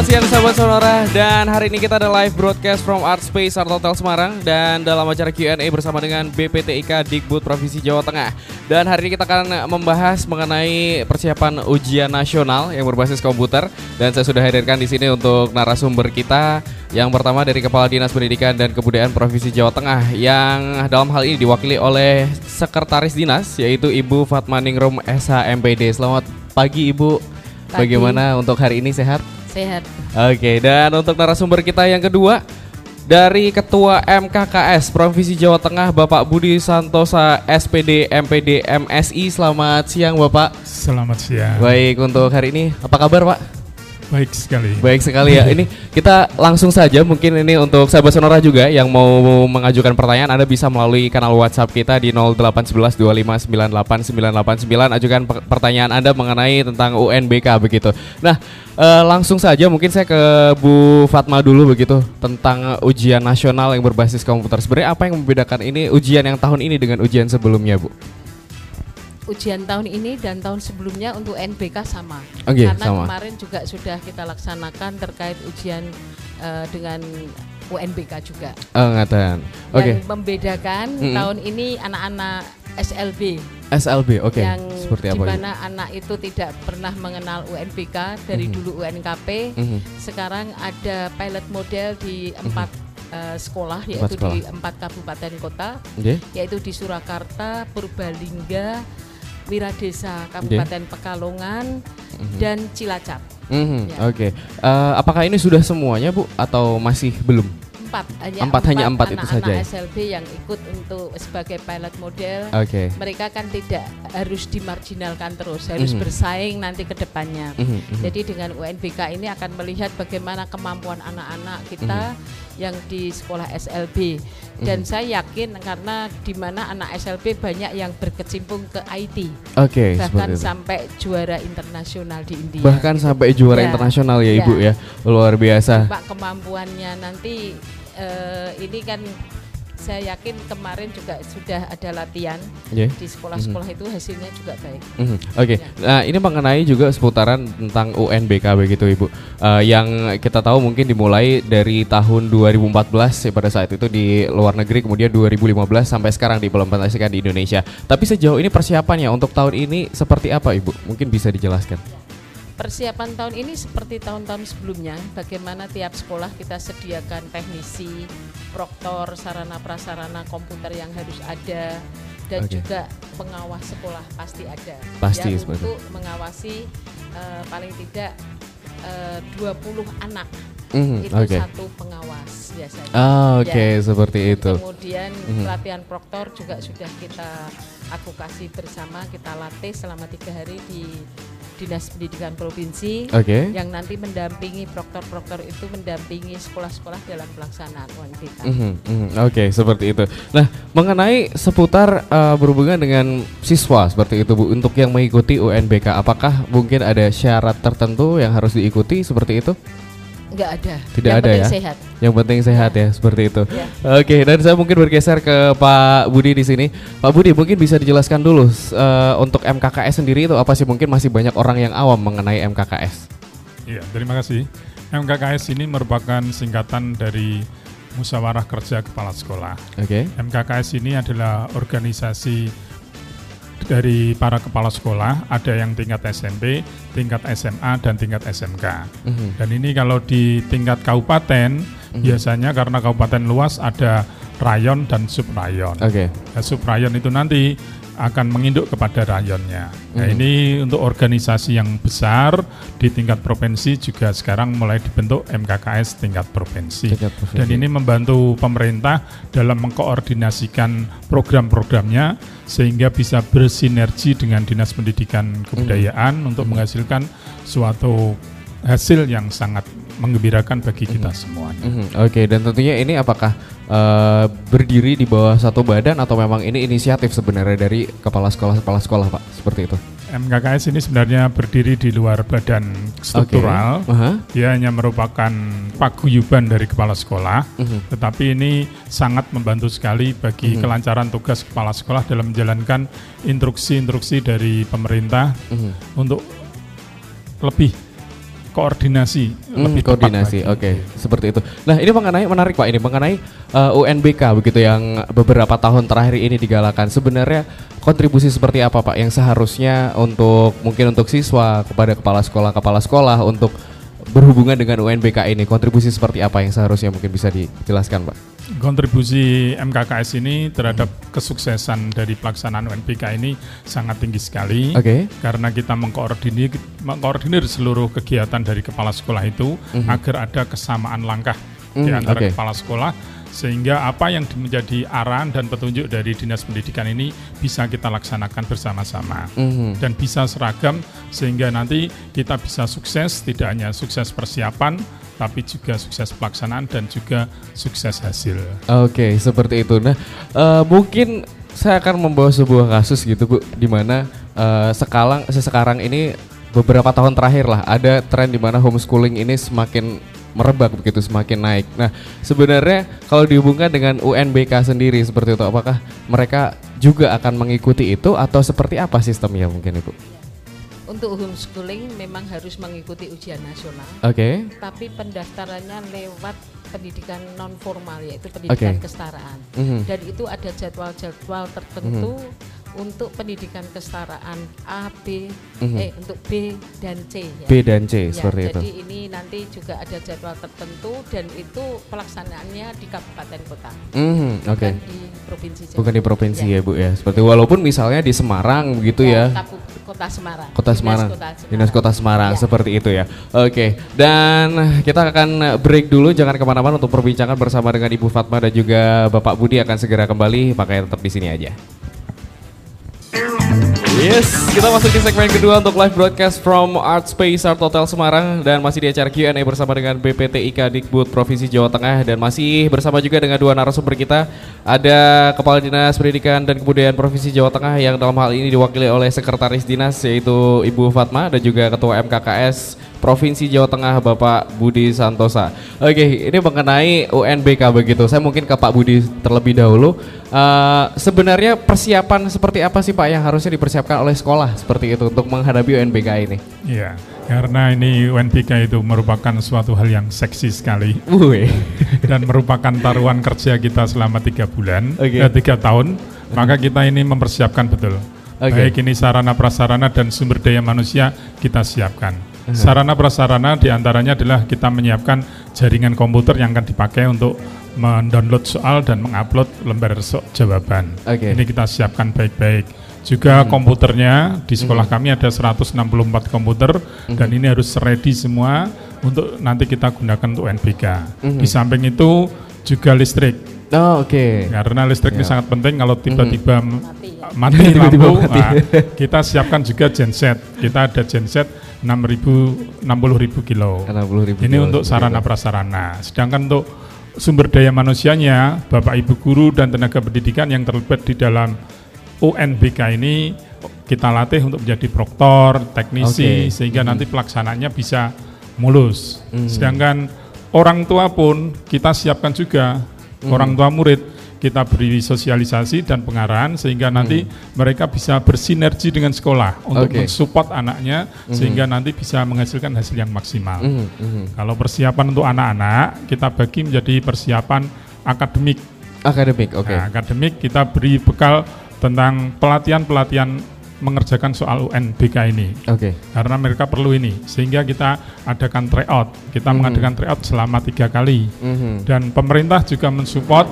Selamat siang sahabat Sonora dan hari ini kita ada live broadcast from Art Space Art Hotel Semarang dan dalam acara Q&A bersama dengan BPTIK Dikbud Provinsi Jawa Tengah. Dan hari ini kita akan membahas mengenai persiapan ujian nasional yang berbasis komputer dan saya sudah hadirkan di sini untuk narasumber kita yang pertama dari Kepala Dinas Pendidikan dan Kebudayaan Provinsi Jawa Tengah yang dalam hal ini diwakili oleh Sekretaris Dinas yaitu Ibu Fatmaningrum SHMPD. Selamat pagi Ibu. Pagi. Bagaimana untuk hari ini sehat? Sehat. Oke, dan untuk narasumber kita yang kedua dari Ketua MKKS Provinsi Jawa Tengah Bapak Budi Santosa SPD MPD MSI. Selamat siang Bapak. Selamat siang. Baik, untuk hari ini apa kabar Pak? Baik sekali. Baik sekali ya. Ini kita langsung saja mungkin ini untuk sahabat Sonora juga yang mau mengajukan pertanyaan Anda bisa melalui kanal WhatsApp kita di 081125989989 ajukan per- pertanyaan Anda mengenai tentang UNBK begitu. Nah, eh, langsung saja mungkin saya ke Bu Fatma dulu begitu tentang ujian nasional yang berbasis komputer. Sebenarnya apa yang membedakan ini ujian yang tahun ini dengan ujian sebelumnya, Bu? Ujian tahun ini dan tahun sebelumnya untuk NBK sama. Oke, Karena sama. kemarin juga sudah kita laksanakan terkait ujian eh, dengan UNBK juga. Oh. Oke. Yang membedakan Mm-mm. tahun ini anak-anak SLB SLB, oke. yang Seperti apa? Di mana anak itu tidak pernah mengenal UNBK dari Mhm. dulu UNKP. Mhm. Sekarang ada pilot model di empat eh, sekolah Mhm. Empat yaitu di empat kabupaten kota. Oke. yaitu di Surakarta, Purbalingga, Wiradesa, Kabupaten Pekalongan, Mhm. dan Cilacap. Mhm, Ya. Oke, Eh, apakah ini sudah semuanya bu atau masih belum? Empat hanya Empat, hanya empat itu saja ya? SLB yang ikut untuk sebagai pilot model. Oke. Mereka kan tidak harus dimarginalkan terus, harus Mhm. bersaing nanti ke depannya. Mhm, mhm. Jadi dengan UNBK ini akan melihat bagaimana kemampuan anak-anak kita Mhm. Yang di sekolah SLB. Dan saya yakin karena di mana anak SLB banyak yang berkecimpung ke IT. Oke, bahkan sampai juara internasional di India. Bahkan sampai juara Ya. internasional ya, Ya. ibu ya, luar biasa. Pak kemampuannya nanti eh, ini kan saya yakin kemarin juga sudah ada latihan Ya. di sekolah-sekolah itu hasilnya juga baik. Mhm, Oke, Ya. nah ini mengenai juga seputaran tentang UNBK begitu ibu, Eh, yang kita tahu mungkin dimulai dari tahun 2014 ya, pada saat itu di luar negeri, kemudian 2015 sampai sekarang diimplementasikan di Indonesia. Tapi sejauh ini persiapannya untuk tahun ini seperti apa ibu? Mungkin bisa dijelaskan. Persiapan tahun ini seperti tahun-tahun sebelumnya, bagaimana tiap sekolah kita sediakan teknisi, proktor, sarana prasarana komputer yang harus ada dan Oke. juga pengawas sekolah pasti ada. Pasti, ya, seperti untuk mengawasi eh, paling tidak eh, 20 anak Mhm, itu Oke. satu pengawas biasanya. Ah, Oke, Ya. seperti itu. Kemudian Mhm. pelatihan proktor juga sudah kita advokasi bersama, kita latih selama tiga hari di Dinas Pendidikan Provinsi Oke. yang nanti mendampingi proktor-proktor itu mendampingi sekolah-sekolah dalam pelaksanaan UNBK. Mhm, mhm, Oke, seperti itu. Nah, mengenai seputar eh, berhubungan dengan siswa seperti itu Bu, untuk yang mengikuti UNBK, apakah mungkin ada syarat tertentu yang harus diikuti seperti itu? Enggak ada. Tidak Yang ada penting ya? Sehat. Yang penting sehat ya, seperti itu. Ya. Oke, dan saya mungkin bergeser ke Pak Budi di sini. Pak Budi, mungkin bisa dijelaskan dulu eh, untuk MKKS sendiri itu apa sih? Mungkin masih banyak orang yang awam mengenai MKKS. Iya, terima kasih. MKKS ini merupakan singkatan dari Musyawarah Kerja Kepala Sekolah. Oke. MKKS ini adalah organisasi dari para kepala sekolah, ada yang tingkat SMP, tingkat SMA, dan tingkat SMK. Mhm. Dan ini kalau di tingkat kabupaten, biasanya karena kabupaten luas ada rayon dan subrayon. Oke. Nah, subrayon itu nanti akan menginduk kepada rayonnya. Nah, Mhm. ini untuk organisasi yang besar di tingkat provinsi juga sekarang mulai dibentuk MKKS tingkat provinsi. Tingkat provinsi. Dan ini membantu pemerintah dalam mengkoordinasikan program-programnya sehingga bisa bersinergi dengan Dinas Pendidikan Kebudayaan untuk menghasilkan suatu hasil yang sangat menggembirakan bagi kita semuanya. Mhm, Oke, dan tentunya ini apakah eh, berdiri di bawah satu badan atau memang ini inisiatif sebenarnya dari kepala sekolah kepala sekolah Pak seperti itu? MKKS ini sebenarnya berdiri di luar badan struktural. Oke. Aha. Dia hanya merupakan paguyuban dari kepala sekolah, Mhm. tetapi ini sangat membantu sekali bagi Mhm. kelancaran tugas kepala sekolah dalam menjalankan instruksi-instruksi dari pemerintah Mhm. untuk lebih koordinasi Hmm, lebih koordinasi, oke, seperti itu. Nah, ini mengenai menarik Pak, ini mengenai uh, UNBK begitu yang beberapa tahun terakhir ini digalakan. Sebenarnya kontribusi seperti apa Pak yang seharusnya untuk mungkin untuk siswa kepada kepala sekolah kepala sekolah untuk berhubungan dengan UNBK ini kontribusi seperti apa yang seharusnya mungkin bisa dijelaskan Pak? Kontribusi MKKS ini terhadap kesuksesan dari pelaksanaan UNBK ini sangat tinggi sekali. Oke. Karena kita mengkoordinir, mengkoordinir seluruh kegiatan dari kepala sekolah itu agar ada kesamaan langkah di Mhm, antara oke. kepala sekolah sehingga apa yang menjadi arahan dan petunjuk dari dinas pendidikan ini bisa kita laksanakan bersama-sama Mhm. dan bisa seragam sehingga nanti kita bisa sukses tidak hanya sukses persiapan tapi juga sukses pelaksanaan dan juga sukses hasil. Oke, seperti itu. Nah, eh, mungkin saya akan membawa sebuah kasus gitu, Bu, di mana eh, sekarang sekarang ini beberapa tahun terakhir lah ada tren di mana homeschooling ini semakin merebak begitu, semakin naik. Nah, sebenarnya kalau dihubungkan dengan UNBK sendiri seperti itu, apakah mereka juga akan mengikuti itu atau seperti apa sistemnya mungkin, Ibu? Untuk homeschooling memang harus mengikuti ujian nasional, Oke. tapi pendaftarannya lewat pendidikan non formal yaitu pendidikan Oke. kesetaraan. Mhm. Dan itu ada jadwal-jadwal tertentu untuk pendidikan kesetaraan A, B, Mhm. eh untuk B dan C. Ya. B dan C Ya, seperti itu. jadi ini nanti juga ada jadwal tertentu dan itu pelaksanaannya di kabupaten kota, Mhm, Oke. bukan di provinsi Jawa. Bukan di provinsi ya, Bu ya. Seperti walaupun misalnya di Semarang begitu ya. Kabu- kota Semarang. Kota Dinas Semarang. Kota Semarang. Dinas Kota Semarang Ya. seperti itu ya. Oke, dan kita akan break dulu, jangan ke mana-mana untuk perbincangan bersama dengan Ibu Fatma dan juga Bapak Budi akan segera kembali. Makanya tetap di sini aja. Yes, kita masuk di segmen kedua untuk live broadcast from Art Space Art Hotel Semarang. Dan masih di acara Q&A bersama dengan BPTIK Dikbud Provinsi Jawa Tengah. Dan masih bersama juga dengan dua narasumber kita. Ada Kepala Dinas Pendidikan dan Kebudayaan Provinsi Jawa Tengah yang dalam hal ini diwakili oleh Sekretaris Dinas yaitu Ibu Fatma dan juga Ketua MKKS Provinsi Jawa Tengah Bapak Budi Santosa. Oke, ini mengenai UNBK begitu. Saya mungkin ke Pak Budi terlebih dahulu. Eh, sebenarnya persiapan seperti apa sih Pak yang harusnya dipersiapkan oleh sekolah seperti itu untuk menghadapi UNBK ini? Iya, karena ini UNBK itu merupakan suatu hal yang seksi sekali Wih. dan merupakan taruhan kerja kita selama tiga bulan, Oke. eh, tiga tahun. Maka kita ini mempersiapkan betul. Oke. Baik ini sarana prasarana dan sumber daya manusia kita siapkan. Sarana prasarana di antaranya adalah kita menyiapkan jaringan komputer yang akan dipakai untuk mendownload soal dan mengupload lembar so- jawaban. Oke. Ini kita siapkan baik-baik. Juga komputernya di sekolah kami ada 164 komputer dan ini harus ready semua untuk nanti kita gunakan untuk NBK. Di samping itu juga listrik. Oh, oke. Karena listrik ini Ya. sangat penting kalau tiba-tiba m- Mati ya. mati Tiba-tiba lampu, mati. nah, kita siapkan juga genset. Kita ada genset 6.000 60.000 kilo. 60.000 Ini kilo, untuk sarana prasarana. Sedangkan untuk sumber daya manusianya, Bapak Ibu guru dan tenaga pendidikan yang terlibat di dalam UNBK ini kita latih untuk menjadi proktor, teknisi Oke. sehingga nanti pelaksanaannya bisa mulus. Hmm. Sedangkan orang tua pun kita siapkan juga Hmm. orang tua murid kita beri sosialisasi dan pengarahan sehingga nanti mereka bisa bersinergi dengan sekolah untuk Hmm. Oke. mensupport anaknya sehingga nanti bisa menghasilkan hasil yang maksimal. Mhm, mhm. Kalau persiapan untuk anak-anak kita bagi menjadi persiapan akademik. Akademik, oke. Nah, akademik kita beri bekal tentang pelatihan-pelatihan mengerjakan soal UNBK ini Oke. karena mereka perlu ini sehingga kita adakan tryout kita mengadakan tryout selama tiga kali Mhm. dan pemerintah juga mensupport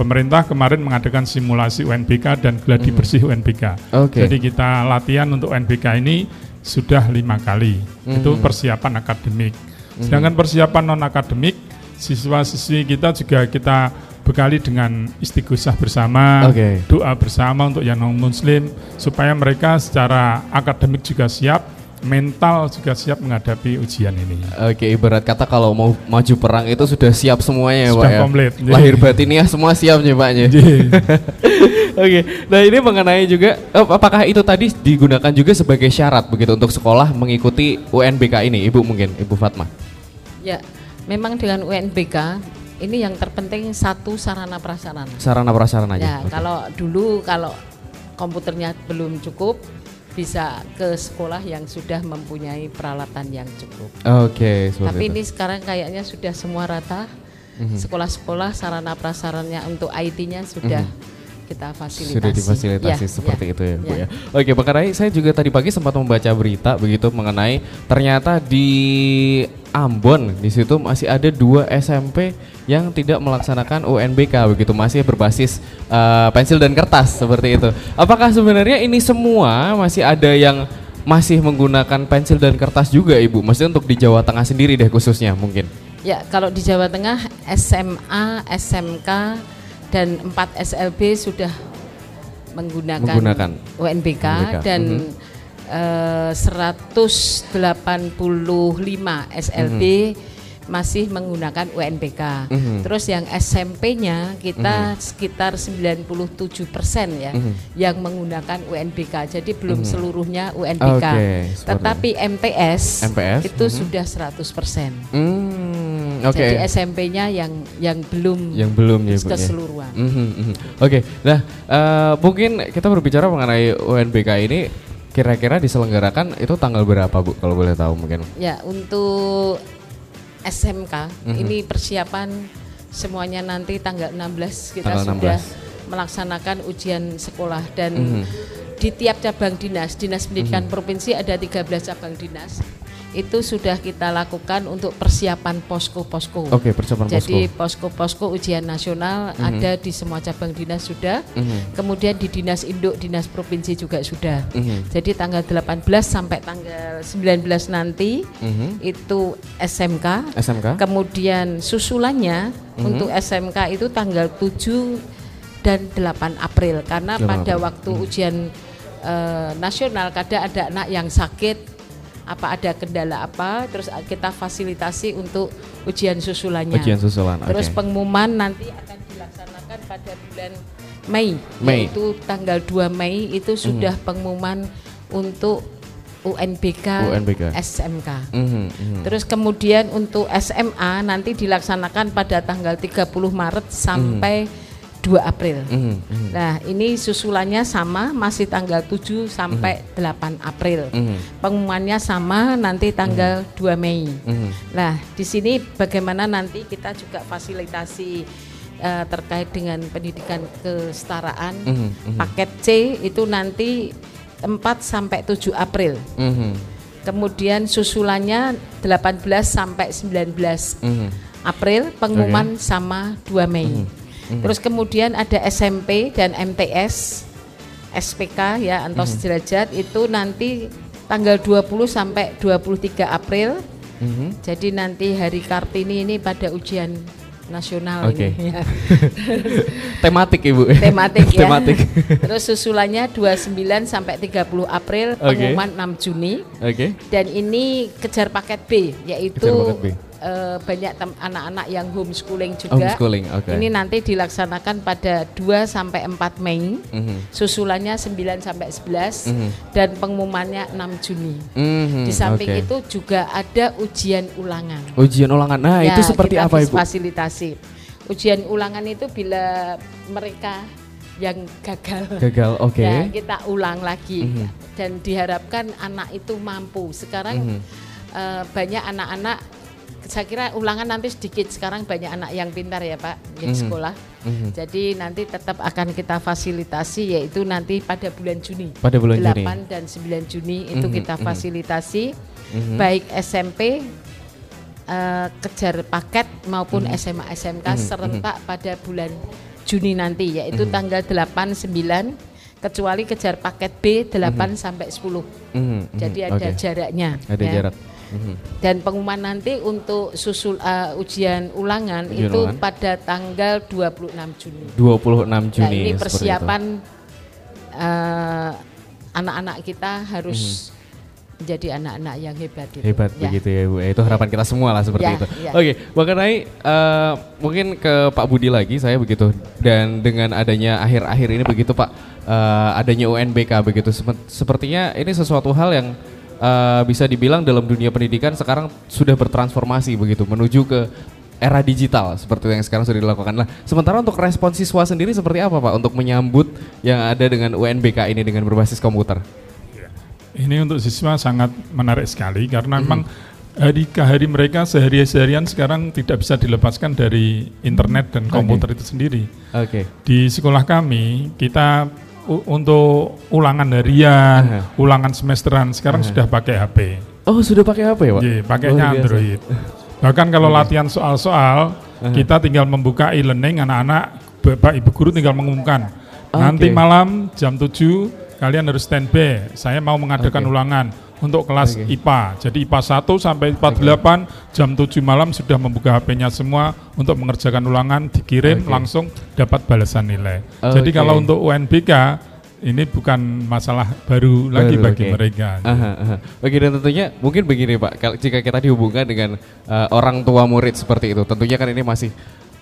pemerintah kemarin mengadakan simulasi UNBK dan gladi bersih UNBK. Oke. jadi kita latihan untuk UNBK ini sudah lima kali. Itu persiapan akademik. Sedangkan persiapan non akademik siswa-siswi kita juga kita bekali dengan istighosah bersama Oke. doa bersama untuk yang non muslim supaya mereka secara akademik juga siap mental juga siap menghadapi ujian ini Oke, ibarat kata kalau mau maju perang itu sudah siap semuanya ya, Sudah Pak ya. komplit. Lahir batiniah semua siap nih, Paknya. Oke, nah ini mengenai juga apakah itu tadi digunakan juga sebagai syarat begitu untuk sekolah mengikuti UNBK ini, Ibu mungkin, Ibu Fatma. Ya, memang dengan UNBK ini yang terpenting satu sarana prasarana. Sarana prasarana aja. Ya, kalau dulu kalau komputernya belum cukup, bisa ke sekolah yang sudah mempunyai peralatan yang cukup. Oke, seperti Tapi itu. ini sekarang kayaknya sudah semua rata. Mhm. Sekolah-sekolah sarana prasarannya untuk IT-nya sudah kita fasilitasi. Sudah difasilitasi Ya, seperti ya, itu ya, Bu ya. ya. Oke, Pak Karai, saya juga tadi pagi sempat membaca berita begitu mengenai ternyata di Ambon di situ masih ada dua SMP yang tidak melaksanakan UNBK begitu masih berbasis eh, pensil dan kertas seperti itu. Apakah sebenarnya ini semua masih ada yang masih menggunakan pensil dan kertas juga Ibu? Maksudnya untuk di Jawa Tengah sendiri deh khususnya mungkin. Ya, kalau di Jawa Tengah SMA, SMK dan 4 SLB sudah menggunakan, Menggunakan UNBK, UNBK, dan mhm. Eh, 185 SLB masih menggunakan UNBK. Mhm. Terus yang SMP-nya kita sekitar 97 persen ya Mhm. yang menggunakan UNBK. Jadi belum seluruhnya UNBK. Seperti Tetapi MTS, MTS, itu mhm. sudah 100 persen. Hmm, oke. Jadi SMP-nya yang yang belum Yang belum ya, ya. keseluruhan. Mhm, mhm. Oke, nah eh, mungkin kita berbicara mengenai UNBK ini kira-kira diselenggarakan itu tanggal berapa Bu kalau boleh tahu mungkin? Ya, untuk SMK Mhm. ini persiapan semuanya nanti tanggal 16 kita Tanggal sudah 16. melaksanakan ujian sekolah dan Mhm. di tiap cabang dinas, Dinas Pendidikan Provinsi ada 13 cabang dinas. Itu sudah kita lakukan untuk persiapan posko-posko. Oke, persiapan Jadi posko. posko-posko ujian nasional Mhm. ada di semua cabang dinas sudah. Mhm, Kemudian di dinas induk, dinas provinsi juga sudah. mhm, Jadi tanggal 18 sampai tanggal 19 nanti mhm. itu SMK. SMK? Kemudian susulannya Mhm. untuk SMK itu tanggal 7 dan 8 April karena 8 pada April. waktu ujian eh, nasional kadang ada anak yang sakit apa ada kendala apa terus kita fasilitasi untuk ujian susulannya. Ujian susulan. Terus oke. pengumuman nanti akan dilaksanakan pada bulan Mei, Mei. yaitu tanggal 2 Mei itu sudah pengumuman untuk UNBK, UNBK. SMK. Mhm, mhm. Terus kemudian untuk SMA nanti dilaksanakan pada tanggal 30 Maret sampai 2 April. Mhm, mhm. Nah, ini susulannya sama masih tanggal 7 sampai 8 April. Mhm, Pengumumannya sama nanti tanggal 2 Mei. mhm. Nah, di sini bagaimana nanti kita juga fasilitasi eh, terkait dengan pendidikan kesetaraan. Mhm, mhm. Paket C itu nanti 4 sampai 7 April. Mhm, Kemudian susulannya 18 sampai 19 mhm. April, pengumuman sama 2 Mei. Mhm. Terus kemudian ada SMP dan MTS, SPK ya Antos Mhm. Derajat itu nanti tanggal 20 sampai 23 April. Mhm. Jadi nanti hari Kartini ini pada ujian nasional Oke. ini ya. Tematik Ibu. tematik ya. Tematik. Terus susulannya 29 sampai 30 April, Oke. pengumuman 6 Juni. Oke. Dan ini kejar paket B yaitu Kejar paket B. eh, banyak anak-anak yang homeschooling juga. Homeschooling, oke. Ini nanti dilaksanakan pada 2 sampai 4 Mei. Mhm, Susulannya 9 sampai 11 Mhm. dan pengumumannya 6 Juni. mhm. Di samping Oke. itu juga ada ujian ulangan. ujian ulangan. Nah, Ya, itu seperti kita apa Ibu? Fasilitasi. Ujian ulangan itu bila mereka yang gagal Gagal. Oke. Ya, kita ulang lagi Mhm. dan diharapkan anak itu mampu. Sekarang Mhm. eh, banyak anak-anak saya kira ulangan nanti sedikit sekarang banyak anak yang pintar ya Pak di Mhm. sekolah. Mhm. Jadi nanti tetap akan kita fasilitasi yaitu nanti pada bulan Juni. Pada bulan Juni. 8 dan 9 Juni itu Mhm, kita mhm. fasilitasi Mhm. baik SMP eh, kejar paket maupun SMA SMK Mhm, serentak pada bulan Juni nanti yaitu Mhm. tanggal 8 9 kecuali kejar paket B 8 sampai 10. Mhm, mhm. Jadi ada Oke. jaraknya. Ada ya. jarak. Dan pengumuman nanti untuk susul eh, ujian ulangan Ujian itu ulangan. pada tanggal 26 Juni. 26 Juni. Nah, ini persiapan eh, anak-anak kita harus menjadi anak-anak yang hebat. itu. itu. Hebat Ya. begitu ya Bu. Itu harapan kita semua lah seperti Ya, itu. ya. Oke, mengenai eh, mungkin ke Pak Budi lagi saya begitu dan dengan adanya akhir-akhir ini begitu Pak eh, adanya UNBK begitu Sep- sepertinya ini sesuatu hal yang eh, bisa dibilang dalam dunia pendidikan sekarang sudah bertransformasi begitu menuju ke era digital seperti yang sekarang sudah dilakukan. Nah, sementara untuk respon siswa sendiri seperti apa Pak untuk menyambut yang ada dengan UNBK ini dengan berbasis komputer? Ini untuk siswa sangat menarik sekali karena Mhm. memang hari ke hari mereka sehari seharian sekarang tidak bisa dilepaskan dari internet dan komputer itu sendiri. Oke. Di sekolah kami kita untuk ulangan harian, Aha. ulangan semesteran sekarang sudah pakai HP. Oh sudah pakai apa ya pak? Iya, pakainya Luar biasa. Android. Bahkan kalau latihan soal-soal, kita tinggal membuka e-learning anak-anak, Bapak Ibu guru tinggal mengumumkan. Nanti Oke. malam jam 7 kalian harus standby. Saya mau mengadakan Oke. ulangan untuk kelas Oke. IPA. Jadi IPA 1 sampai IPA 8 jam 7 malam sudah membuka HP-nya semua untuk mengerjakan ulangan, dikirim Oke. langsung dapat balasan nilai. Jadi Oke. kalau untuk UNBK ini bukan masalah baru, lagi Baru, bagi oke. mereka. Aha, aha. Oke dan tentunya mungkin begini Pak, jika kita dihubungkan dengan eh, orang tua murid seperti itu, tentunya kan ini masih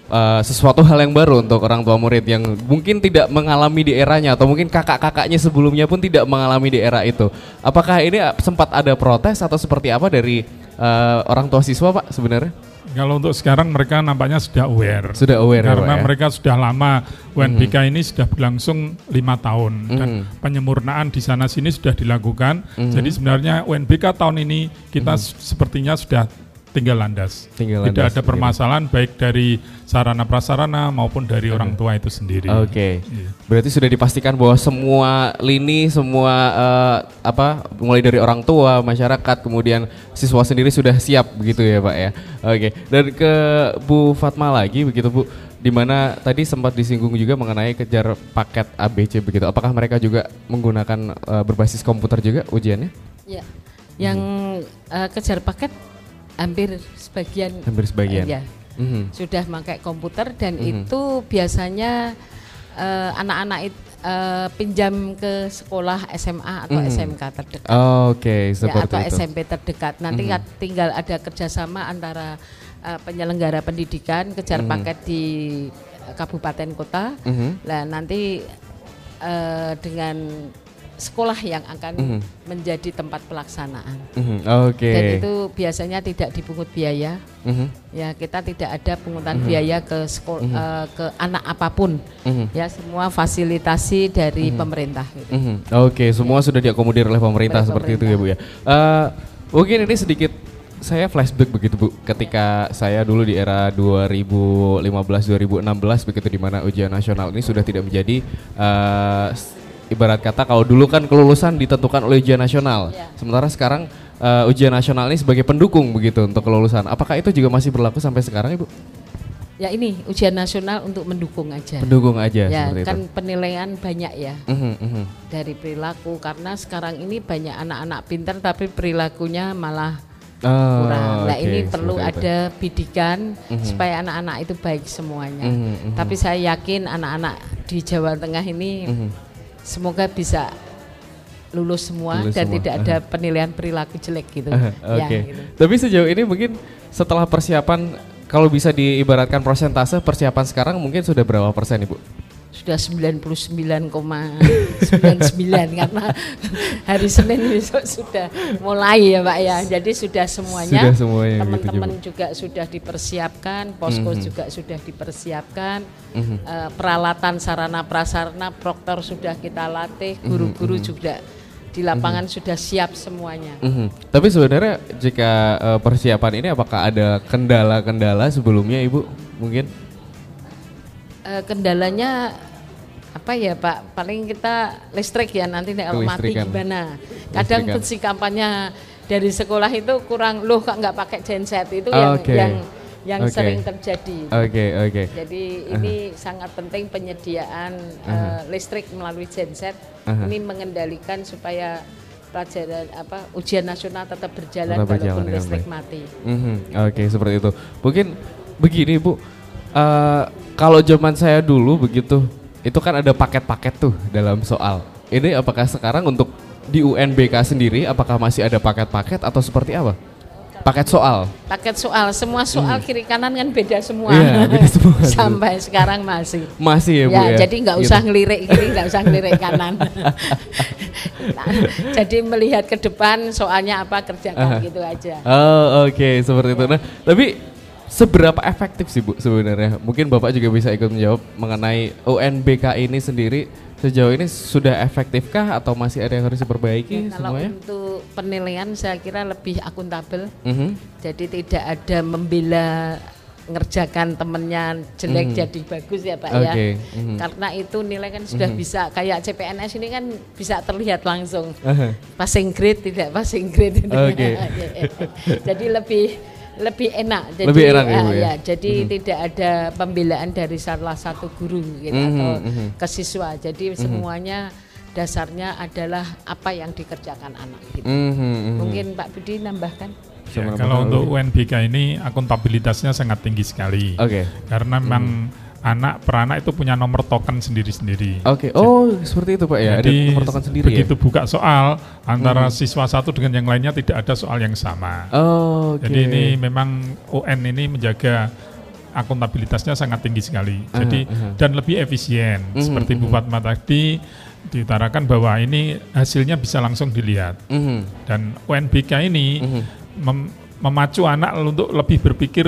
eh, sesuatu hal yang baru untuk orang tua murid yang mungkin tidak mengalami di eranya atau mungkin kakak-kakaknya sebelumnya pun tidak mengalami di era itu. Apakah ini sempat ada protes atau seperti apa dari eh, orang tua siswa Pak sebenarnya? Kalau untuk sekarang mereka nampaknya sudah aware. Sudah aware ya, Karena Pak, ya? mereka sudah lama UNBK ini sudah berlangsung lima tahun dan Mhm. penyempurnaan di sana sini sudah dilakukan. Mhm. Jadi sebenarnya UNBK tahun ini kita s- sepertinya sudah tinggal landas. Tinggal Tidak landas, ada begitu. permasalahan baik dari sarana prasarana maupun dari orang tua itu sendiri. Oke. Iya. Berarti sudah dipastikan bahwa semua lini, semua eh, apa, mulai dari orang tua, masyarakat, kemudian siswa sendiri sudah siap begitu ya Pak ya. Oke. Dan ke Bu Fatma lagi begitu Bu, di mana tadi sempat disinggung juga mengenai kejar paket ABC begitu. Apakah mereka juga menggunakan eh, berbasis komputer juga ujiannya? Ya, yang eh, kejar paket hampir sebagian. Hampir sebagian. eh, ya, Mhm. sudah pakai komputer dan Mhm. itu biasanya eh, anak-anak it- eh, pinjam ke sekolah SMA atau Mhm. SMK terdekat. Oke, ya, seperti atau itu. SMP terdekat. Nanti kan tinggal ada kerjasama antara eh, penyelenggara pendidikan kejar Mhm. paket di kabupaten kota. Mhm. Nah nanti eh, dengan sekolah yang akan Mhm. menjadi tempat pelaksanaan. Mhm. Oke. Dan itu biasanya tidak dipungut biaya. Mhm. Ya kita tidak ada pungutan biaya ke sekolah eh, ke anak apa pun. Mhm. Ya semua fasilitasi dari pemerintah. Gitu. Mhm. Oke, semua sudah diakomodir oleh pemerintah Oleh seperti itu ya Bu ya. Eh, mungkin ini sedikit saya flashback begitu Bu, ketika saya dulu di era 2015-2016 begitu di mana ujian nasional ini sudah tidak menjadi s- ibarat kata kalau dulu kan kelulusan ditentukan oleh ujian nasional, Ya. sementara sekarang eh, ujian nasional ini sebagai pendukung begitu untuk kelulusan. Apakah itu juga masih berlaku sampai sekarang Ibu? Ya ini ujian nasional untuk mendukung aja. Pendukung aja ya kan itu. penilaian banyak ya Mhm, mhm. dari perilaku karena sekarang ini banyak anak-anak pintar tapi perilakunya malah Oh, kurang. Nah oke, ini perlu seperti itu. ada bidikan Mhm. supaya anak-anak itu baik semuanya. Mhm, mhm. Tapi saya yakin anak-anak di Jawa Tengah ini Mhm. Semoga bisa lulus semua Lulus dan semua. tidak ada penilaian perilaku jelek gitu. Oke. Ya, gitu. Tapi sejauh ini mungkin setelah persiapan kalau bisa diibaratkan persentase persiapan sekarang mungkin sudah berapa persen Ibu? Sudah 99,99 karena hari Senin besok sudah mulai ya Pak ya. Jadi sudah semuanya Sudah semuanya gitu, teman-teman Ibu. juga sudah dipersiapkan, posko Mhm. juga sudah dipersiapkan. Mhm. Eh, peralatan sarana prasarana proktor sudah kita latih, Mhm, guru-guru juga di lapangan sudah siap semuanya. Mhm. Tapi sebenarnya jika eh, persiapan ini apakah ada kendala-kendala sebelumnya Ibu? Mungkin? Eh, kendalanya apa ya Pak? Paling kita listrik ya nanti nek kalau mati gimana? Kadang fungsi kampanye dari sekolah itu kurang loh kok nggak pakai genset itu yang Oke. yang yang Oke. sering terjadi. Oke, oke. Jadi ini sangat penting penyediaan eh, listrik melalui genset Aha. ini mengendalikan supaya pelajaran apa ujian nasional tetap berjalan Tetap walaupun dengan listrik baik. mati. Mhm, Oke seperti itu. Mungkin begini Bu, Eh, kalau zaman saya dulu begitu, itu kan ada paket-paket tuh dalam soal. Ini apakah sekarang untuk di UNBK sendiri, apakah masih ada paket-paket atau seperti apa? Paket soal. Paket soal semua soal kiri kanan kan beda semua. Hmm. Iya, beda semua. Sampai sekarang masih. Masih ya Bu Ya, ya. jadi nggak Gitu. usah ngelirik kiri, nggak usah ngelirik kanan. Nah, jadi melihat ke depan soalnya apa kerjakan Aha. gitu aja. Oh oke seperti itu. Nah tapi seberapa efektif sih Bu sebenarnya? Mungkin Bapak juga bisa ikut menjawab mengenai UNBK ini sendiri sejauh ini sudah efektifkah atau masih ada yang harus diperbaiki Kalau semuanya? untuk penilaian saya kira lebih akuntabel. Mhm. Jadi tidak ada membela ngerjakan temennya jelek Mhm. jadi bagus ya Pak Oke, ya. mhm. Karena itu nilai kan sudah bisa kayak CPNS ini kan bisa terlihat langsung. Aha. Passing grade tidak passing grade. Oke. jadi lebih lebih enak. Jadi, Lebih enak ya, Bu, ah, ya? jadi tidak ada pembelaan dari salah satu guru gitu Mhm, atau mhm. ke siswa. Jadi semuanya dasarnya adalah apa yang dikerjakan anak gitu. Mhm, mhm. Mungkin Pak Budi nambahkan. Ya, kalau untuk. UNBK ini akuntabilitasnya sangat tinggi sekali. Oke. Karena memang anak per anak itu punya nomor token sendiri-sendiri. Oke. Oh, seperti itu Pak ya. Ada Jadi nomor token sendiri ya. begitu buka soal antara siswa satu dengan yang lainnya tidak ada soal yang sama. Oh, oke. Jadi ini memang UN ini menjaga akuntabilitasnya sangat tinggi sekali. Jadi aha. dan lebih efisien. Mhm, Seperti Bu mhm. Fatma tadi diutarakan bahwa ini hasilnya bisa langsung dilihat. Dan UNBK ini mem- memacu anak untuk lebih berpikir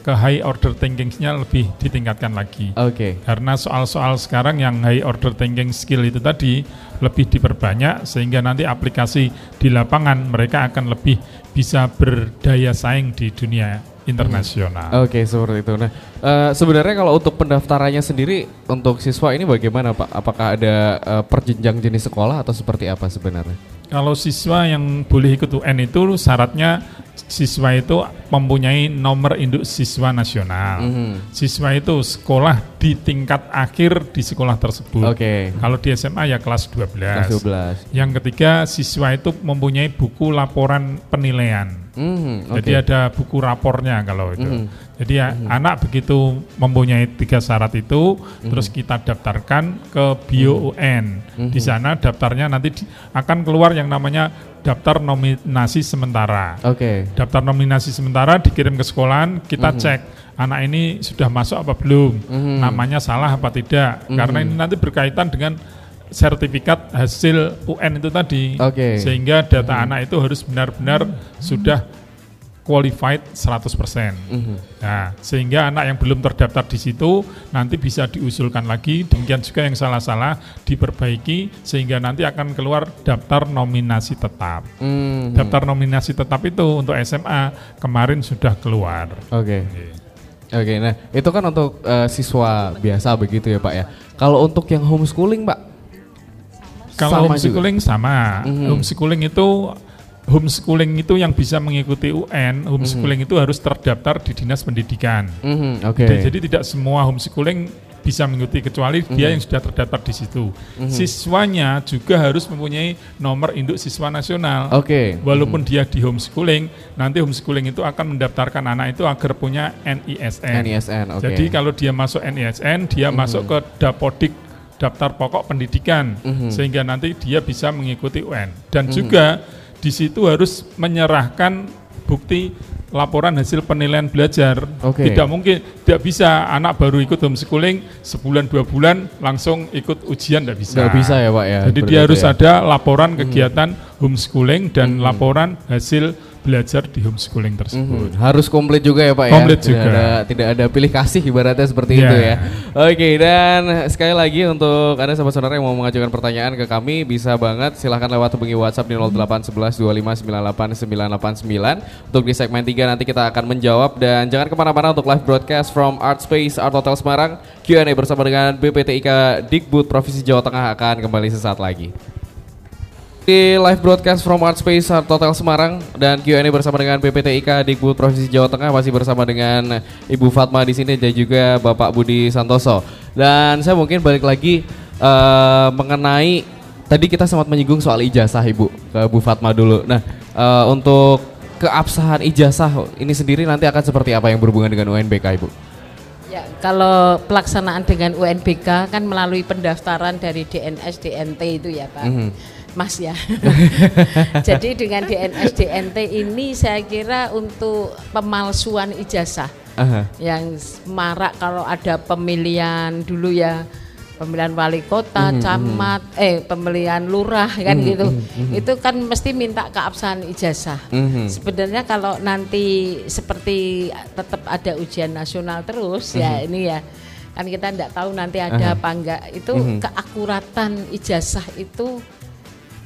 ke high order thinking-nya lebih ditingkatkan lagi. Oke. Karena soal-soal sekarang yang high order thinking skill itu tadi lebih diperbanyak sehingga nanti aplikasi di lapangan mereka akan lebih bisa berdaya saing di dunia internasional. Oke, seperti itu. Nah, eh, sebenarnya kalau untuk pendaftarannya sendiri untuk siswa ini bagaimana Pak? Apakah ada eh, perjenjang jenis sekolah atau seperti apa sebenarnya? Kalau siswa yang boleh ikut UN itu syaratnya siswa itu mempunyai nomor induk siswa nasional. Mhm. Siswa itu sekolah di tingkat akhir di sekolah tersebut. Oke. Kalau di SMA ya kelas 12. Kelas 12. Yang ketiga siswa itu mempunyai buku laporan penilaian. Mhm, oke. Jadi ada buku rapornya kalau itu. Mhm. Jadi ya anak begitu mempunyai tiga syarat itu, Mhm. terus kita daftarkan ke Bio UN. Mhm. Di sana daftarnya nanti di- akan keluar yang namanya daftar nominasi sementara. Oke. Daftar nominasi sementara dikirim ke sekolahan, kita cek anak ini sudah masuk apa belum, Mhm. namanya salah apa tidak. Karena ini nanti berkaitan dengan sertifikat hasil UN itu tadi. Oke. Sehingga data anak itu harus benar-benar sudah qualified 100%. Mhm. Nah, sehingga anak yang belum terdaftar di situ nanti bisa diusulkan lagi, demikian juga yang salah-salah diperbaiki sehingga nanti akan keluar daftar nominasi tetap. Mhm. Daftar nominasi tetap itu untuk SMA kemarin sudah keluar. Oke. Oke, nah itu kan untuk eh, siswa biasa begitu ya Pak ya. Kalau untuk yang homeschooling Pak? Kalau homeschooling sama. Mhm. Homeschooling itu homeschooling itu yang bisa mengikuti UN, homeschooling itu harus terdaftar di Dinas Pendidikan. Mhm, Oke. Jadi, jadi tidak semua homeschooling bisa mengikuti kecuali dia yang sudah terdaftar di situ. Siswanya juga harus mempunyai nomor induk siswa nasional. Oke. Walaupun dia di homeschooling, nanti homeschooling itu akan mendaftarkan anak itu agar punya NISN. NISN, oke. Jadi kalau dia masuk NISN, dia masuk ke Dapodik daftar pokok pendidikan sehingga nanti dia bisa mengikuti UN. Dan juga di situ harus menyerahkan bukti laporan hasil penilaian belajar. Oke. Tidak mungkin, tidak bisa anak baru ikut homeschooling sebulan dua bulan langsung ikut ujian tidak bisa. Nggak bisa ya Pak ya. Jadi dia harus ya? ada laporan kegiatan homeschooling dan laporan hasil belajar di homeschooling tersebut. Mhm, Harus komplit juga ya Pak ya. Komplit tidak juga. Ada, tidak ada pilih kasih ibaratnya seperti Iya. itu ya. Oke dan sekali lagi untuk anda sahabat saudara yang mau mengajukan pertanyaan ke kami bisa banget silahkan lewat hubungi WhatsApp di 0811 2598 989 untuk di segmen 3 nanti kita akan menjawab dan jangan ke mana-mana untuk live broadcast from Art Space Art Hotel Semarang Q&A bersama dengan BPTIK Dikbud Provinsi Jawa Tengah akan kembali sesaat lagi. Di live broadcast from Art Space Art Hotel Semarang dan Q&A bersama dengan PPTIK Dikbud Provinsi Jawa Tengah masih bersama dengan Ibu Fatma di sini dan juga Bapak Budi Santoso. Dan saya mungkin balik lagi eh, mengenai tadi kita sempat menyinggung soal ijazah Ibu ke Bu Fatma dulu. Nah, eh, untuk keabsahan ijazah ini sendiri nanti akan seperti apa yang berhubungan dengan UNBK Ibu? Ya, kalau pelaksanaan dengan UNBK kan melalui pendaftaran dari DNS DNT itu ya Pak. Mhm. Mas ya. Jadi dengan DNS DNT ini saya kira untuk pemalsuan ijazah Aha. yang marak kalau ada pemilihan dulu ya pemilihan wali kota, camat, eh pemilihan lurah kan gitu. Itu kan mesti minta keabsahan ijazah. Mhm. Sebenarnya kalau nanti seperti tetap ada ujian nasional terus ya ini ya kan kita tidak tahu nanti ada Aha. apa enggak itu Mhm. keakuratan ijazah itu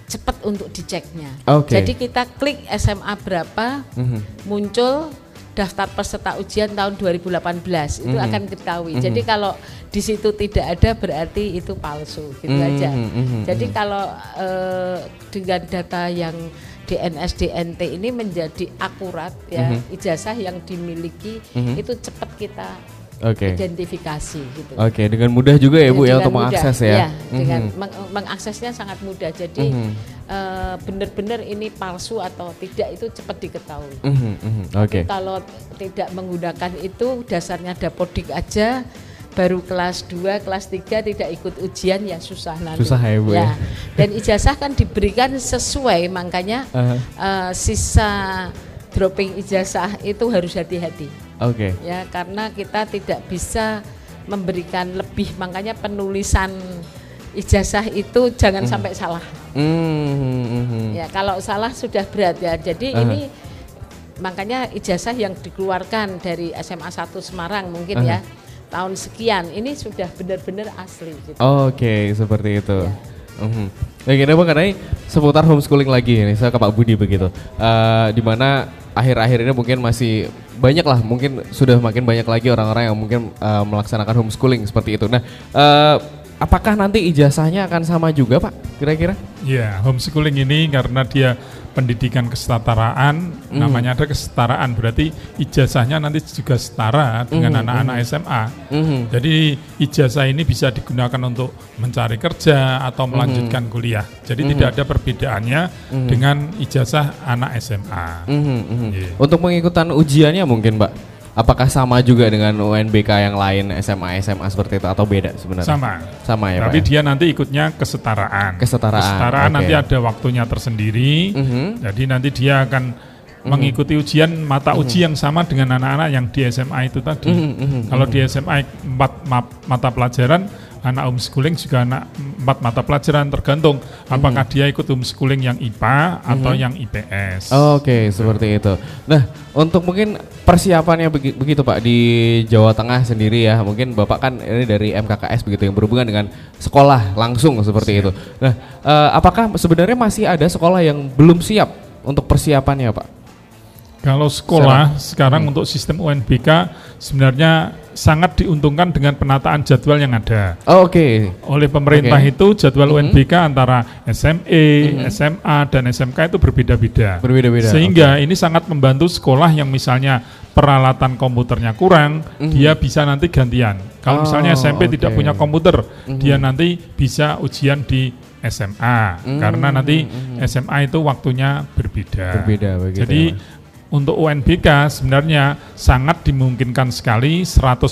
cepat untuk diceknya. Oke. Jadi kita klik SMA berapa Mhm. muncul daftar peserta ujian tahun 2018 itu Mhm. akan diketahui. Mhm. Jadi kalau di situ tidak ada berarti itu palsu gitu Mhm, aja. mhm, Jadi kalau eh, dengan data yang DNS DNT ini menjadi akurat ya Mhm. ijazah yang dimiliki Mhm. itu cepat kita Oke. identifikasi gitu. Oke, dengan mudah juga ya Bu ya untuk mudah, mengakses ya. iya, dengan Mhm. meng- mengaksesnya sangat mudah. Jadi Mhm. eh, benar-benar ini palsu atau tidak itu cepat diketahui. Mhm, mhm. Oke. Kalau tidak menggunakan itu dasarnya dapodik aja baru kelas 2, kelas 3 tidak ikut ujian ya susah nanti. Susah ya, Bu, ya. Dan ijazah kan diberikan sesuai makanya Aha. eh, sisa dropping ijazah itu harus hati-hati Oke. ya karena kita tidak bisa memberikan lebih makanya penulisan ijazah itu jangan Hmm. sampai salah mhm. ya kalau salah sudah berat ya jadi Aha. ini makanya ijazah yang dikeluarkan dari SMA 1 Semarang mungkin Aha. ya tahun sekian ini sudah benar-benar asli gitu. Oke, seperti itu. Ya. Mhm. Nah, gini bang, karena seputar homeschooling lagi ini, saya ke Pak Budi begitu. Eh di mana akhir-akhir ini mungkin masih banyak lah, mungkin sudah makin banyak lagi orang-orang yang mungkin eh, melaksanakan homeschooling seperti itu. Nah, eh, apakah nanti ijazahnya akan sama juga Pak? Kira-kira? Ya, homeschooling ini karena dia pendidikan kesetaraan, Mhm. namanya ada kesetaraan, berarti ijazahnya nanti juga setara dengan Mhm, anak-anak SMA. Mhm. Jadi ijazah ini bisa digunakan untuk mencari kerja atau melanjutkan kuliah. Jadi Mhm. tidak ada perbedaannya Mhm. dengan ijazah anak SMA. Mhm, mhm. Iya. Untuk pengikutan ujiannya mungkin Pak, apakah sama juga dengan UNBK yang lain SMA SMA seperti itu atau beda sebenarnya? Sama. Sama ya Tapi Pak. ya? dia nanti ikutnya kesetaraan. Kesetaraan, Kesetaraan oke. nanti ada waktunya tersendiri. Mhm. Jadi nanti dia akan mengikuti ujian mata uji yang sama dengan anak-anak yang di SMA itu tadi. Mhm, mhm, Kalau mhm. di SMA empat ma- mata pelajaran, anak homeschooling juga anak empat mata pelajaran tergantung apakah dia ikut homeschooling yang IPA atau Mhm. yang IPS. Oke, seperti itu. Nah, untuk mungkin persiapannya begi- begitu Pak di Jawa Tengah sendiri ya. Mungkin Bapak kan ini dari MKKS begitu yang berhubungan dengan sekolah langsung seperti itu. Nah, eh, apakah sebenarnya masih ada sekolah yang belum siap untuk persiapannya, Pak? Kalau sekolah Hmm. sekarang untuk sistem UNBK sebenarnya sangat diuntungkan dengan penataan jadwal yang ada. Oh, Oke. Oleh pemerintah Oke. itu jadwal Mhm. UNBK antara SME, Mhm. SMA dan SMK itu berbeda-beda. Berbeda-beda, Sehingga ini sangat membantu sekolah yang misalnya peralatan komputernya kurang, Mhm. dia bisa nanti gantian. Kalau Oh, misalnya SMP tidak oke. punya komputer, Mhm. dia nanti bisa ujian di SMA Mhm, karena nanti mhm. SMA itu waktunya berbeda. Berbeda begitu Jadi ya. Untuk UNBK sebenarnya sangat dimungkinkan sekali 100%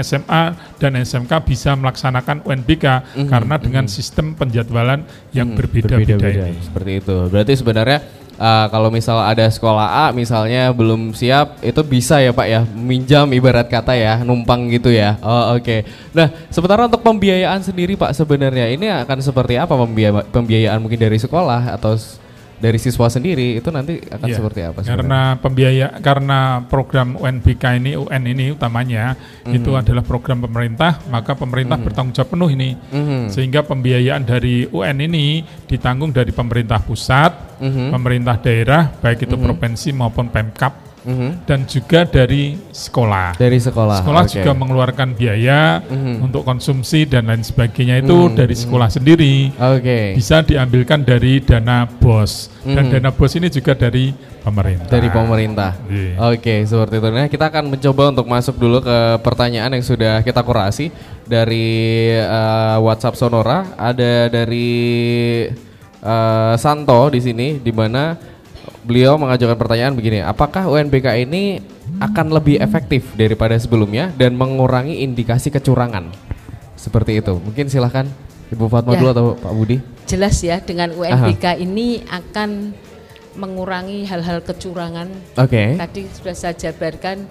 SMA dan SMK bisa melaksanakan UNBK Mhm, karena dengan mhm. sistem penjadwalan yang Hmm, berbeda-beda berbeda-beda, ini. Seperti itu. Berarti sebenarnya uh, kalau misal ada sekolah A misalnya belum siap, itu bisa ya Pak ya, minjam ibarat kata ya, numpang gitu ya. Oh oke. Nah, sementara untuk pembiayaan sendiri Pak sebenarnya ini akan seperti apa pembiaya- pembiayaan mungkin dari sekolah atau dari siswa sendiri itu nanti akan Iya, seperti apa? sebenarnya? Karena pembiaya karena program UNBK ini UN ini utamanya Mhm. itu adalah program pemerintah, maka pemerintah Mhm. bertanggung jawab penuh ini. Mhm. Sehingga pembiayaan dari UN ini ditanggung dari pemerintah pusat, Mhm. pemerintah daerah baik itu Mhm. provinsi maupun Pemkap Mhm. dan juga dari sekolah. Dari sekolah. Sekolah oke. juga mengeluarkan biaya Mhm. untuk konsumsi dan lain sebagainya itu Mhm, dari mhm. sekolah sendiri. Oke. Bisa diambilkan dari dana BOS dan Mhm. dana BOS ini juga dari pemerintah. Dari pemerintah. Iya. Oke, seperti itu. Nah, kita akan mencoba untuk masuk dulu ke pertanyaan yang sudah kita kurasi dari eh, WhatsApp Sonora. Ada dari eh, Santo di sini, di mana beliau mengajukan pertanyaan begini: Apakah UNBK ini akan lebih efektif daripada sebelumnya dan mengurangi indikasi kecurangan? Seperti itu. Mungkin silahkan Ibu Fatma Ya. dulu atau Pak Budi. Jelas ya dengan UNBK ini akan mengurangi hal-hal kecurangan. Oke. Tadi sudah saya jabarkan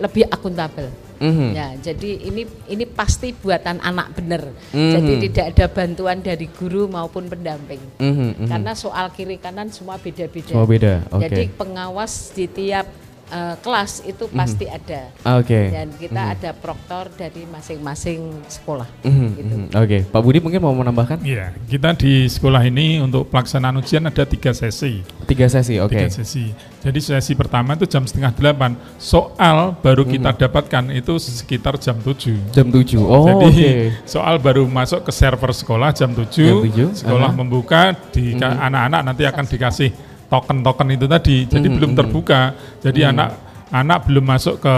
lebih akuntabel. Mhm. Ya, jadi ini ini pasti buatan anak benar. Mhm. Jadi tidak ada bantuan dari guru maupun pendamping. Mhm, mhm. Karena soal kiri kanan semua beda-beda. Semua beda, oke. Jadi pengawas di tiap eh, kelas itu pasti ada. Oke. Dan kita ada proktor dari masing-masing sekolah. Mhm, gitu. mhm. Oke, Pak Budi mungkin mau menambahkan Iya, kita di sekolah ini untuk pelaksanaan ujian ada tiga sesi. tiga sesi, oke. Tiga sesi. Jadi sesi pertama itu jam setengah delapan. Soal baru kita dapatkan itu sekitar jam tujuh. Jam 7. Oh, Jadi oke. soal baru masuk ke server sekolah jam 7, Jam tujuh, sekolah aha. membuka di anak-anak nanti akan dikasih token-token itu tadi. Jadi Mhm, belum mhm. terbuka. Jadi anak anak belum masuk ke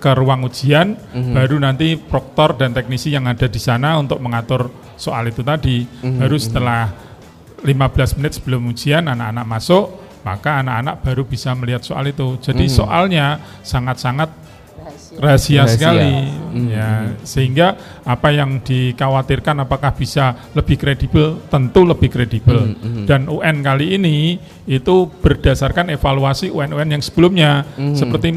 ke ruang ujian, Mhm. baru nanti proktor dan teknisi yang ada di sana untuk mengatur soal itu tadi. Mhm, Baru setelah 15 menit sebelum ujian anak-anak masuk, maka anak-anak baru bisa melihat soal itu. Jadi Mhm. soalnya sangat-sangat Rahasia. rahasia, Rahasia. sekali Mm, ya sehingga apa yang dikhawatirkan apakah bisa lebih kredibel tentu lebih kredibel Mm, mm. dan UN kali ini itu berdasarkan evaluasi UN-UN yang sebelumnya Mm. seperti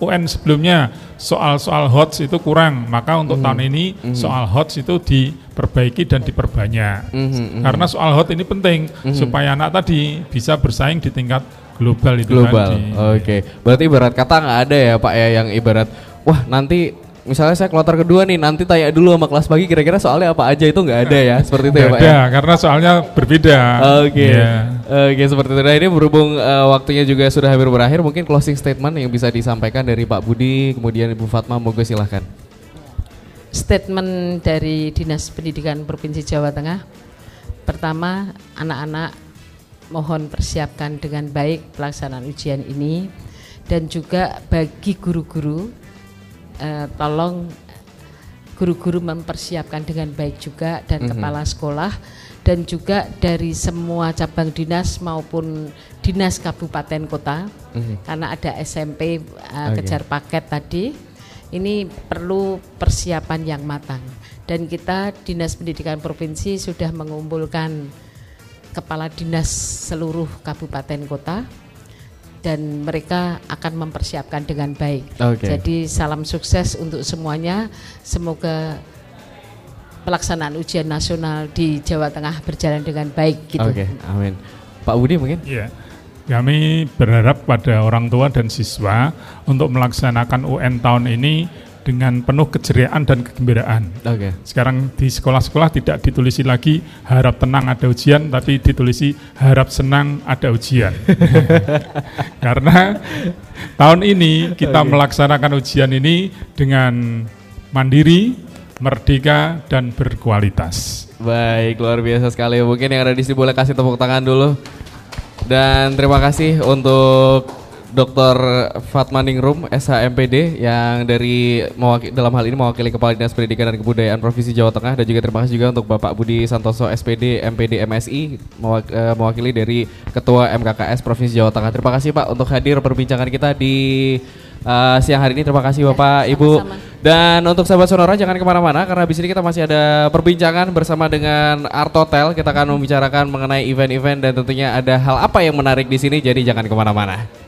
UN sebelumnya soal-soal HOTS itu kurang maka untuk Mm. tahun ini Mm. soal HOTS itu diperbaiki dan diperbanyak Mhm, mhm. karena soal HOT ini penting Mhm. supaya anak tadi bisa bersaing di tingkat global itu global. tadi. Oke. Berarti ibarat kata nggak ada ya Pak ya yang ibarat wah nanti misalnya saya kloter kedua nih nanti tanya dulu sama kelas pagi kira-kira soalnya apa aja itu nggak ada ya seperti itu ya Pak ya. ada, karena soalnya berbeda. Oke. Iya. Oke seperti itu. Nah ini berhubung eh, waktunya juga sudah hampir berakhir mungkin closing statement yang bisa disampaikan dari Pak Budi kemudian Ibu Fatma moga silahkan. Statement dari Dinas Pendidikan Provinsi Jawa Tengah. Pertama, anak-anak mohon persiapkan dengan baik pelaksanaan ujian ini dan juga bagi guru-guru eh, tolong guru-guru mempersiapkan dengan baik juga dan Mhm. kepala sekolah dan juga dari semua cabang dinas maupun dinas kabupaten kota Mhm. karena ada SMP uh, Oke. kejar paket tadi ini perlu persiapan yang matang dan kita dinas pendidikan provinsi sudah mengumpulkan kepala dinas seluruh kabupaten kota dan mereka akan mempersiapkan dengan baik. Oke. Jadi salam sukses untuk semuanya. Semoga pelaksanaan ujian nasional di Jawa Tengah berjalan dengan baik gitu. Oke, amin. Pak Budi mungkin? Iya. Kami berharap pada orang tua dan siswa untuk melaksanakan UN tahun ini dengan penuh keceriaan dan kegembiraan. Oke. Sekarang di sekolah-sekolah tidak ditulisi lagi harap tenang ada ujian, tapi ditulisi harap senang ada ujian. Karena tahun ini kita Oke. melaksanakan ujian ini dengan mandiri, merdeka, dan berkualitas. Baik, luar biasa sekali. Mungkin yang ada di sini boleh kasih tepuk tangan dulu. Dan terima kasih untuk Dr. Fatma Ningrum, SHMPD yang dari dalam hal ini mewakili Kepala Dinas Pendidikan dan Kebudayaan Provinsi Jawa Tengah dan juga terima kasih juga untuk Bapak Budi Santoso SPD MPD MSI eh, mewakili dari Ketua MKKS Provinsi Jawa Tengah. Terima kasih Pak untuk hadir perbincangan kita di eh, siang hari ini. Terima kasih Bapak, Ibu. sama-sama. Dan untuk sahabat Sonora jangan ke mana-mana karena di sini kita masih ada perbincangan bersama dengan Art Hotel. Kita akan membicarakan mengenai event-event dan tentunya ada hal apa yang menarik di sini. Jadi jangan ke mana-mana.